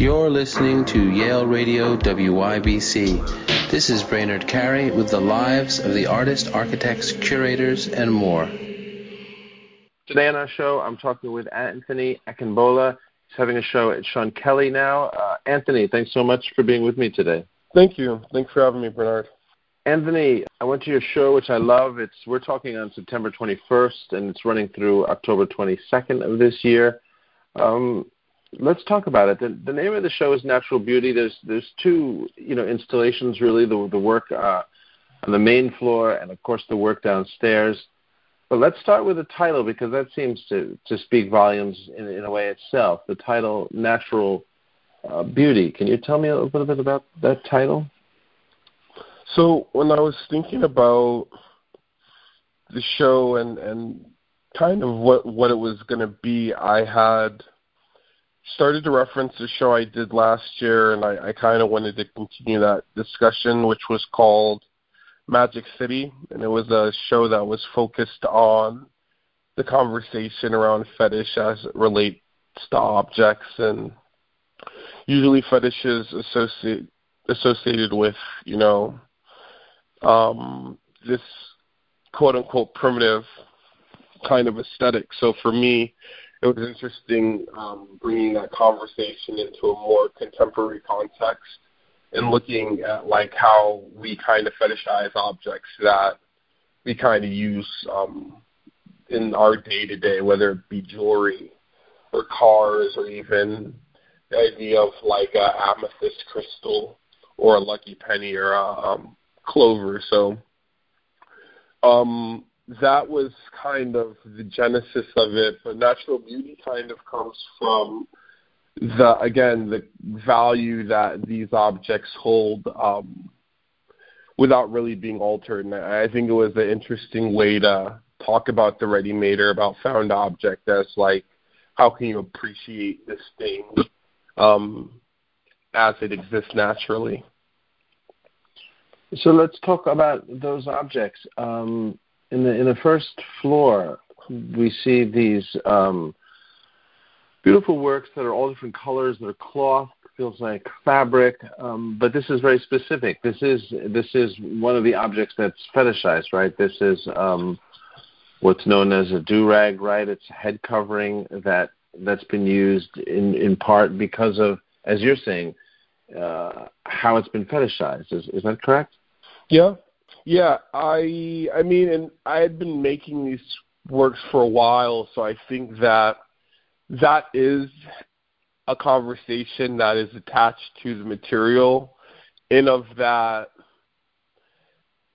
You're listening to Yale Radio WYBC. This is Brainard Carey with the lives of the artists, architects, curators, and more. Today on our show, I'm talking with Anthony Akinbola. He's having a show at Sean Kelly now. Uh, Anthony, thanks so much for being with me today. Thank you. Thanks for having me, Bernard. Anthony, I went to your show, which I love. It's we're talking on September 21st, and it's running through October 22nd of this year. Um, let's talk about it. The, the, name of the show is Natural Beauty. There's there's two you know installations really. The the work uh, on the main floor and of course the work downstairs. But let's start with the title because that seems to to speak volumes in, in a way itself. The title Natural uh, Beauty. Can you tell me a little bit about that title? So when I was thinking about the show and and kind of what what it was going to be, I had started to reference the show I did last year, and I, I kind of wanted to continue that discussion, which was called Magic City, and it was a show that was focused on the conversation around fetish as it relates to objects, and usually fetishes associate associated with you know um, this quote unquote primitive kind of aesthetic. So for me, it was interesting um, bringing that conversation into a more contemporary context and looking at like how we kind of fetishize objects that we kind of use um, in our day to day, whether it be jewelry or cars or even the idea of like a amethyst crystal or a lucky penny or a um, clover. So um, that was kind of the genesis of it. But natural beauty kind of comes from the again the value that these objects hold um, without really being altered. And I think it was an interesting way to talk about the ready-made or about found object as like how can you appreciate this thing um, as it exists naturally. So let's talk about those objects. Um, in the in the first floor, we see these um, beautiful works that are all different colors. That are cloth, feels like fabric, um, but this is very specific. This is this is one of the objects that's fetishized, right? This is um, what's known as a do rag, right? It's a head covering that that's been used in in part because of, as you're saying, uh, how it's been fetishized. Is is that correct? Yeah, yeah, I I mean, and I had been making these works for a while, so I think that that is a conversation that is attached to the material, in of that,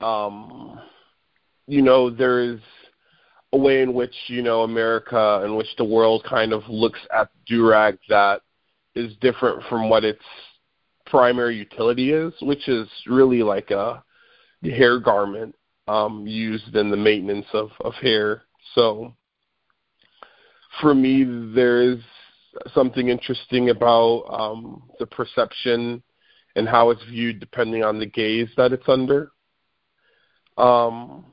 um, you know, there is a way in which you know America, in which the world kind of looks at durag that is different from what its primary utility is, which is really like a hair garment um, used in the maintenance of, of hair. So for me, there is something interesting about um, the perception and how it's viewed depending on the gaze that it's under. Um,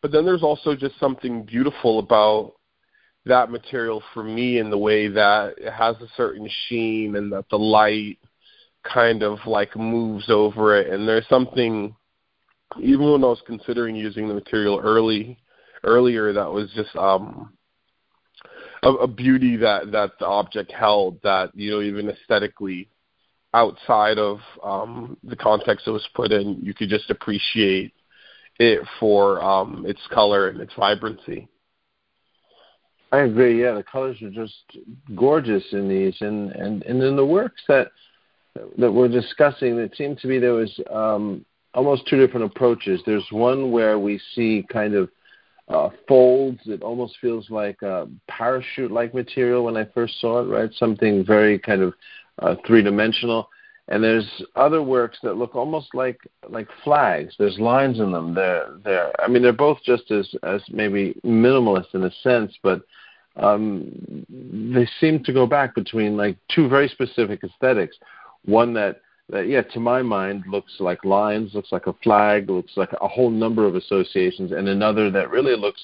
but then there's also just something beautiful about that material for me in the way that it has a certain sheen and that the light kind of like moves over it. And there's something even when I was considering using the material early earlier that was just um a, a beauty that that the object held that you know even aesthetically outside of um the context it was put in you could just appreciate it for um its color and its vibrancy. I agree. Yeah, the colors are just gorgeous in these, and and and in the works that that we're discussing, it seemed to me there was um, almost two different approaches. There's one where we see kind of uh, folds. It almost feels like a parachute-like material when I first saw it, right? Something very kind of uh, three-dimensional. And there's other works that look almost like like flags. There's lines in them. They're they're. I mean, they're both just as as maybe minimalist in a sense, but um, they seem to go back between like two very specific aesthetics. One that that yeah, to my mind, looks like lines, looks like a flag, looks like a whole number of associations, and another that really looks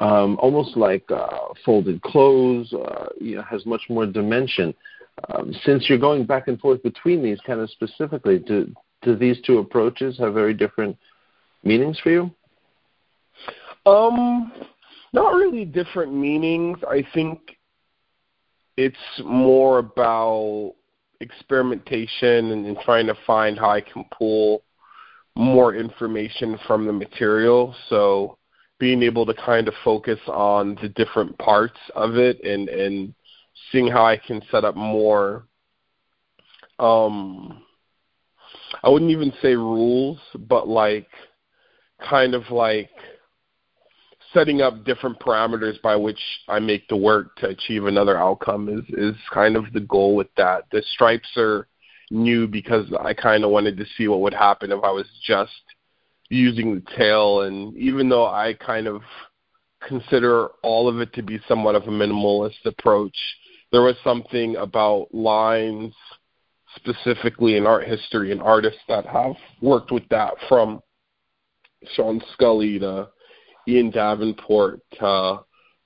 um, almost like uh, folded clothes. Uh, you know, has much more dimension. um, since you're going back and forth between these kind of specifically, do do these two approaches have very different meanings for you? Um, not really different meanings. I think it's more about experimentation and, and trying to find how I can pull more information from the material. So being able to kind of focus on the different parts of it and and seeing how I can set up more um I wouldn't even say rules, but like kind of like setting up different parameters by which I make the work to achieve another outcome is is kind of the goal with that. The stripes are new because I kind of wanted to see what would happen if I was just using the tail and even though I kind of consider all of it to be somewhat of a minimalist approach, there was something about lines specifically in art history and artists that have worked with that from Sean Scully to Ian Davenport to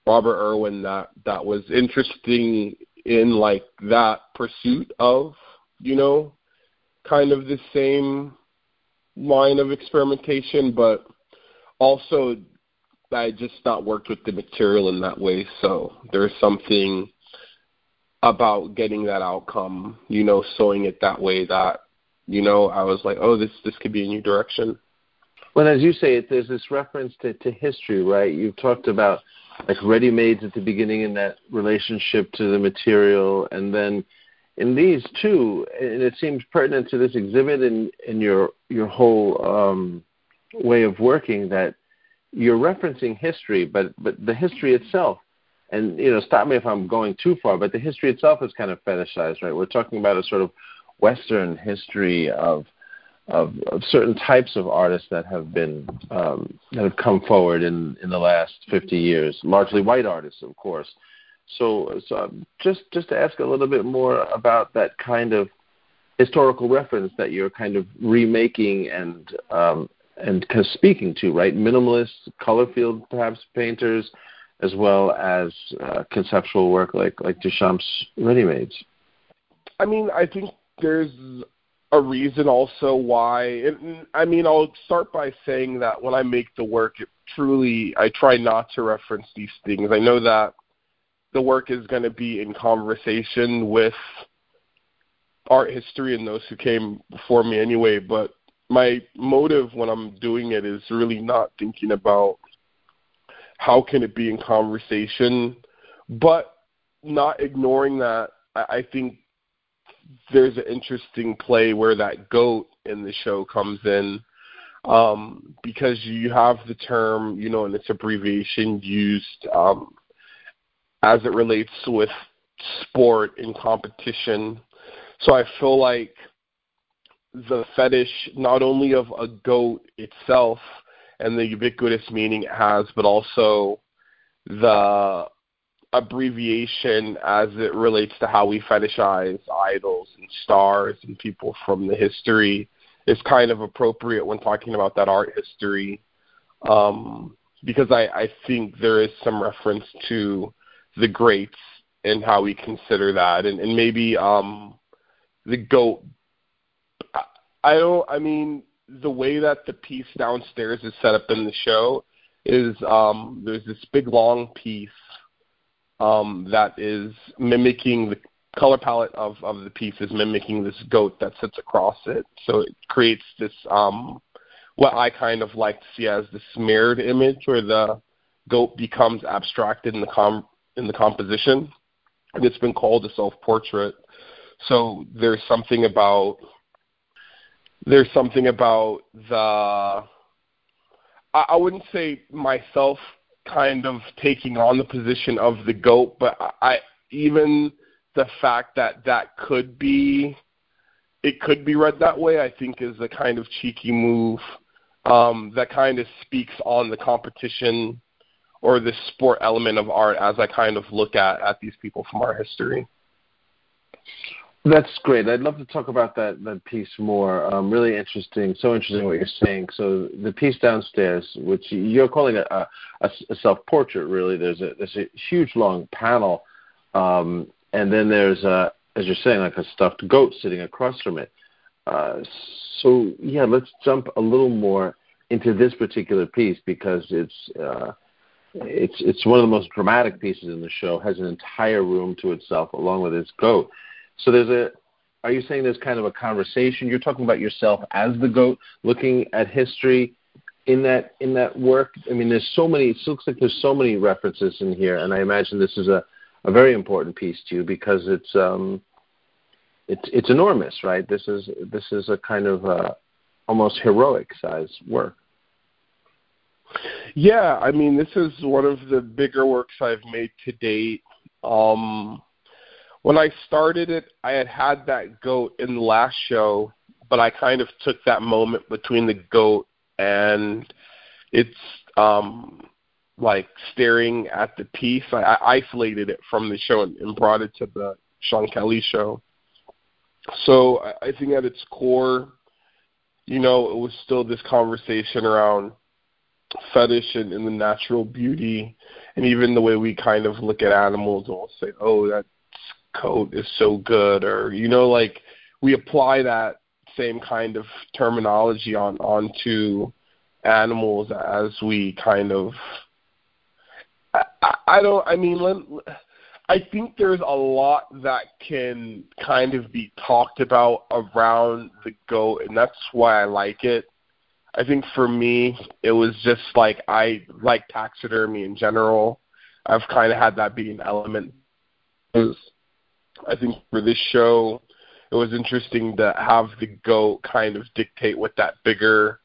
Robert Irwin that that was interesting in like that pursuit of, you know, kind of the same line of experimentation, but also I just not worked with the material in that way. So there's something about getting that outcome, you know, sewing it that way that, you know, I was like, oh, this this could be a new direction. Well, as you say, there's this reference to, to history, right? You've talked about like ready-mades at the beginning in that relationship to the material, and then in these too, and it seems pertinent to this exhibit and your your whole um, way of working that you're referencing history, but but the history itself, and you know, stop me if I'm going too far, but the history itself is kind of fetishized, right? We're talking about a sort of Western history of of, of certain types of artists that have been um, that have come forward in in the last 50 years, largely white artists, of course. So, so just just to ask a little bit more about that kind of historical reference that you're kind of remaking and um, and kind of speaking to, right? Minimalist, color field, perhaps painters, as well as uh, conceptual work like like Duchamp's ready-mades. I mean, I think there's a reason also why. I mean, I'll start by saying that when I make the work, it truly I try not to reference these things. I know that the work is going to be in conversation with art history and those who came before me anyway, but my motive when I'm doing it is really not thinking about how can it be in conversation, but not ignoring that I think there's an interesting play where that goat in the show comes in um, because you have the term, you know, and its abbreviation used um, as it relates with sport and competition. So I feel like the fetish not only of a goat itself and the ubiquitous meaning it has, but also the abbreviation as it relates to how we fetishize idols and stars and people from the history is kind of appropriate when talking about that art history um, because I, I think there is some reference to the greats and how we consider that, and, and maybe um, the goat. I, don't. I mean, the way that the piece downstairs is set up in the show is um, there's this big long piece um, that is mimicking the color palette of, of the piece is mimicking this goat that sits across it. So it creates this um, what I kind of like to see as the smeared image where the goat becomes abstracted in the com- in the composition, and it's been called a self-portrait. So there's something about there's something about the I, I wouldn't say myself kind of taking on the position of the goat, but I even the fact that that could be it could be read that way, I think is a kind of cheeky move um, that kind of speaks on the competition or the sport element of art as I kind of look at at these people from our history. That's great. I'd love to talk about that that piece more. Um, really interesting. So interesting what you're saying. So the piece downstairs, which you're calling a, a, a self portrait, really. There's a there's a huge long panel, um, and then there's a as you're saying, like a stuffed goat sitting across from it. Uh, so yeah, let's jump a little more into this particular piece because it's uh, it's it's one of the most dramatic pieces in the show. Has an entire room to itself along with its goat. So there's a. Are you saying there's kind of a conversation? You're talking about yourself as the goat, looking at history in that in that work. I mean, there's so many. It looks like there's so many references in here, and I imagine this is a a very important piece to you because it's um it's it's enormous, right? This is this is a kind of uh, almost heroic size work. Yeah, I mean, this is one of the bigger works I've made to date. Um, when I started it, I had had that goat in the last show, but I kind of took that moment between the goat and it's um, like staring at the piece. I, I isolated it from the show and, and brought it to the Sean Kelly show. So I, I think at its core, you know, it was still this conversation around fetish and, and the natural beauty, and even the way we kind of look at animals and we'll say, "Oh, that coat is so good," or you know, like we apply that same kind of terminology on onto animals as we kind of. I, I don't. I mean, I think there's a lot that can kind of be talked about around the goat, and that's why I like it. I think for me, it was just like I like taxidermy in general. I've kind of had that be an element. I think for this show, it was interesting to have the goat kind of dictate what that bigger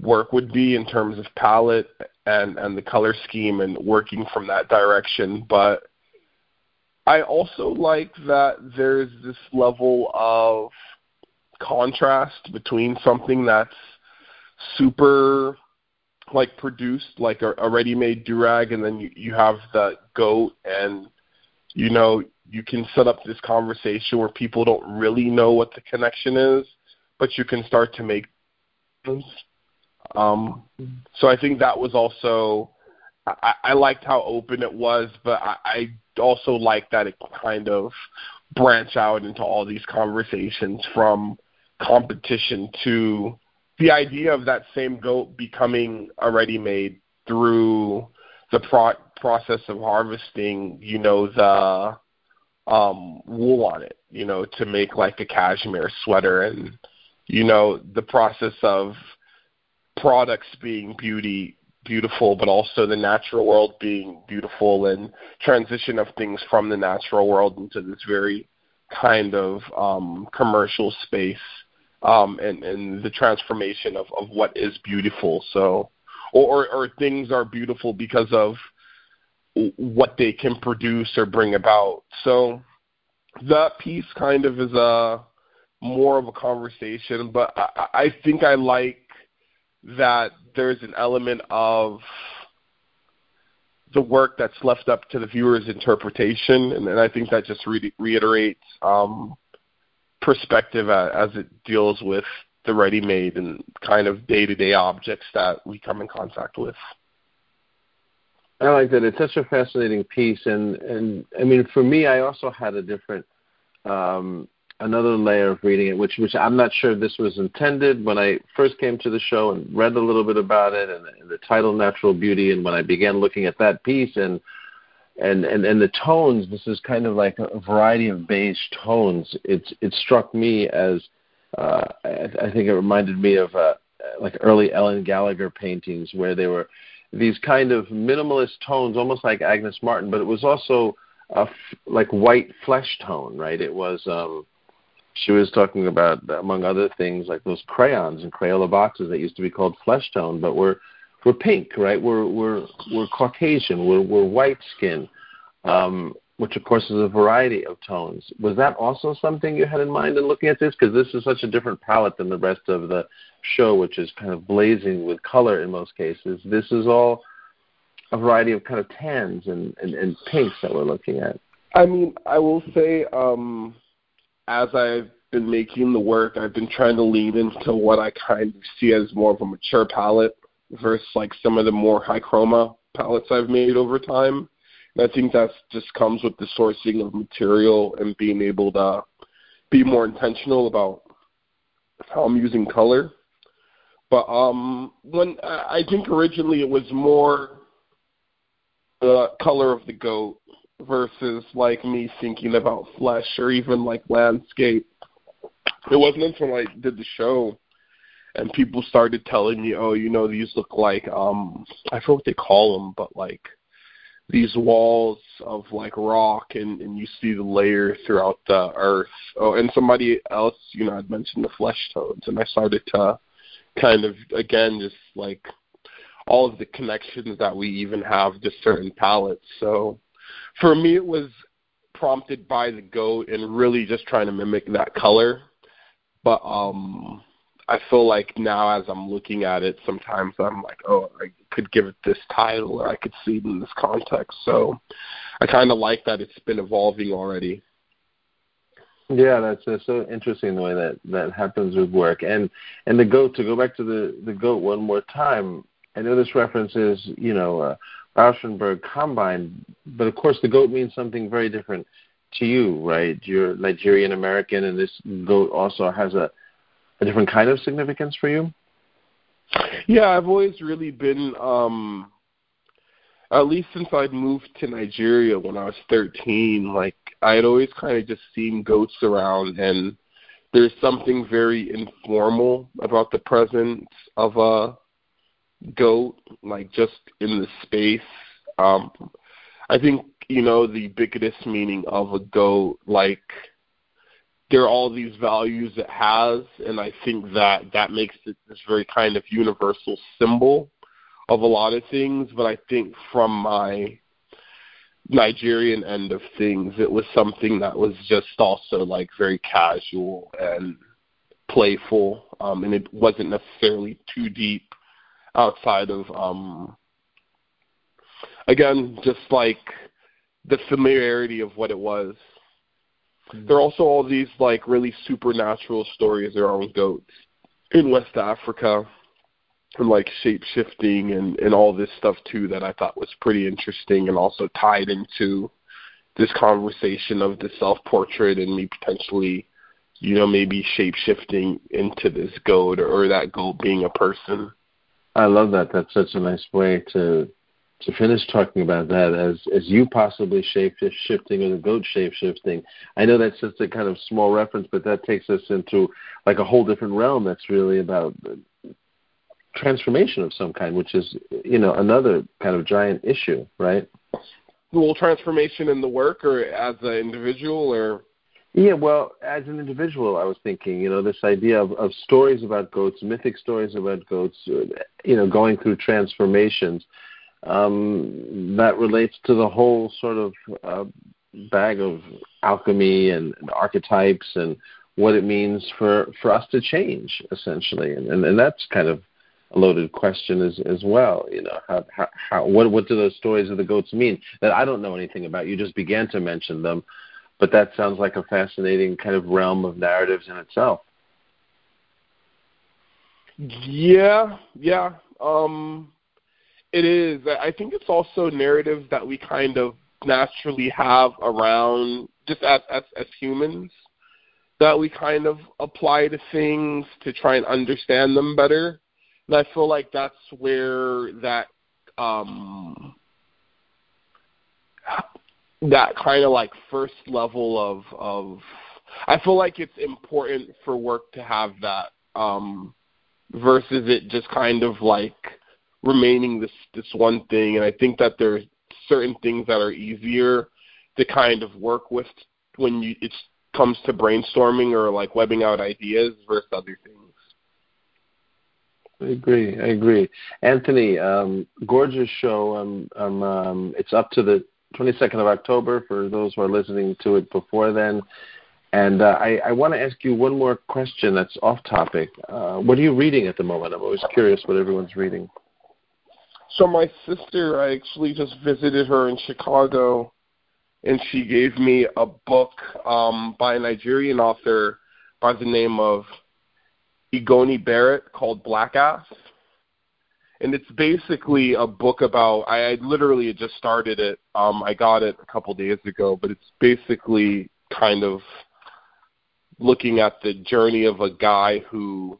work would be in terms of palette and and the color scheme and working from that direction. But I also like that there's this level of contrast between something that's super like produced like a, a ready-made durag and then you, you have the goat and you know you can set up this conversation where people don't really know what the connection is but you can start to make um so i think that was also i i liked how open it was but i i also like that it kind of branch out into all these conversations from competition to the idea of that same goat becoming a ready made through the pro- process of harvesting, you know, the um wool on it, you know, to make like a cashmere sweater and you know, the process of products being beauty beautiful but also the natural world being beautiful and transition of things from the natural world into this very kind of um commercial space um, and, and the transformation of, of what is beautiful. So, or, or, or things are beautiful because of what they can produce or bring about. So, that piece kind of is a more of a conversation, but I, I think I like that there's an element of the work that's left up to the viewer's interpretation, and, and I think that just re- reiterates um, perspective as it deals with the ready-made and kind of day-to-day objects that we come in contact with. I like that. It's such a fascinating piece, and and I mean, for me, I also had a different, um, another layer of reading it, which which I'm not sure this was intended when I first came to the show and read a little bit about it, and, and the title "Natural Beauty," and when I began looking at that piece and and and and the tones this is kind of like a variety of beige tones it's it struck me as uh I, I think it reminded me of uh like early Ellen Gallagher paintings where they were these kind of minimalist tones almost like Agnes Martin but it was also a f- like white flesh tone right it was um she was talking about among other things like those crayons and Crayola boxes that used to be called flesh tone but were we're pink, right? We're we're we're Caucasian. We're we're white skin, um, which of course is a variety of tones. Was that also something you had in mind in looking at this? Because this is such a different palette than the rest of the show, which is kind of blazing with color in most cases. This is all a variety of kind of tans and, and, and pinks that we're looking at. I mean, I will say, um, as I've been making the work, I've been trying to lean into what I kind of see as more of a mature palette versus like some of the more high chroma palettes I've made over time. I think that just comes with the sourcing of material and being able to be more intentional about how I'm using color. But um, when I think originally it was more the color of the goat versus like me thinking about flesh or even like landscape. It wasn't until I did the show and people started telling me, "Oh, you know, these look like um I forget what they call them, but like these walls of like rock and and you see the layer throughout the earth. Oh and somebody else you know had mentioned the flesh tones and i started to kind of again just like all of the connections that we even have to certain palettes. So for me it was prompted by the goat and really just trying to mimic that color. But um I feel like now as I'm looking at it, sometimes I'm like, oh, I could give it this title or I could see it in this context. So I kind of like that it's been evolving already. Yeah, that's, that's so interesting the way that that happens with work. And and the goat to go back to the the goat one more time. I know this reference is you know uh, Rauschenberg Combine, but of course the goat means something very different to you, right? You're Nigerian American, and this goat also has a a different kind of significance for you? Yeah, I've always really been um at least since I'd moved to Nigeria when I was 13, like I had always kind of just seen goats around and there's something very informal about the presence of a goat like just in the space. Um I think, you know, the ubiquitous meaning of a goat like there are all these values it has, and I think that that makes it this very kind of universal symbol of a lot of things. But I think from my Nigerian end of things, it was something that was just also like very casual and playful, um, and it wasn't necessarily too deep outside of um, again just like the familiarity of what it was there are also all these like really supernatural stories around goats in West Africa and like shape shifting and, and all this stuff too that I thought was pretty interesting and also tied into this conversation of the self portrait and me potentially, you know, maybe shape shifting into this goat or, or that goat being a person. I love that. That's such a nice way to to finish talking about that as as you possibly shape shifting or the goat shape shifting. I know that's just a kind of small reference, but that takes us into like a whole different realm. That's really about transformation of some kind, which is you know another kind of giant issue, right? Well, transformation in the work or as an individual or. Yeah, well, as an individual, I was thinking, you know, this idea of, of stories about goats, mythic stories about goats, you know, going through transformations um, that relates to the whole sort of uh, bag of alchemy and, and archetypes and what it means for, for us to change, essentially. And, and, and that's kind of a loaded question as as well. You know, how, how, how what what do those stories of the goats mean that I don't know anything about? You just began to mention them, but that sounds like a fascinating kind of realm of narratives in itself. Yeah, yeah. Um, it is. I think it's also narratives that we kind of naturally have around just as as, as humans that we kind of apply to things to try and understand them better. And I feel like that's where that um that kind of like first level of of I feel like it's important for work to have that um versus it just kind of like remaining this this one thing and I think that there's certain things that are easier to kind of work with when you it comes to brainstorming or like webbing out ideas versus other things. I agree. I agree. Anthony, um, gorgeous show. Um, um, um, it's up to the 22nd of October for those who are listening to it before then. And uh, I, I want to ask you one more question that's off topic. Uh, what are you reading at the moment? I'm always curious what everyone's reading. So my sister, I actually just visited her in Chicago, and she gave me a book um, by a Nigerian author by the name of Igoni Barrett called Black Ass. and it's basically a book about. I, I literally just started it. Um, I got it a couple days ago, but it's basically kind of looking at the journey of a guy who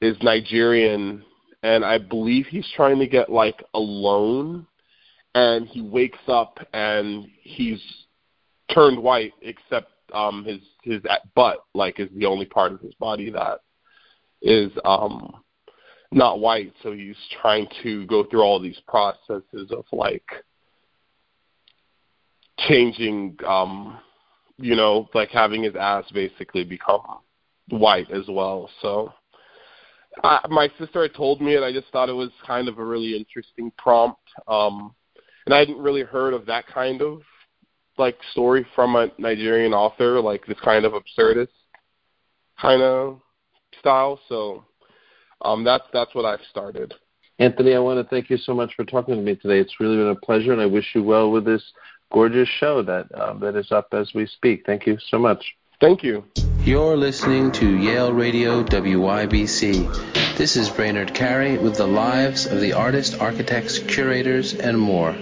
is Nigerian, and I believe he's trying to get like a loan, and he wakes up and he's turned white, except um his his butt like is the only part of his body that is um not white, so he's trying to go through all these processes of like changing um you know, like having his ass basically become white as well. So My sister had told me it. I just thought it was kind of a really interesting prompt. Um and I hadn't really heard of that kind of like story from a Nigerian author, like this kind of absurdist kind of style. So um, that's that's what I've started. Anthony, I want to thank you so much for talking to me today. It's really been a pleasure, and I wish you well with this gorgeous show that um, that is up as we speak. Thank you so much. Thank you. You're listening to Yale Radio WYBC. This is Brainard Carey with the lives of the artists, architects, curators, and more.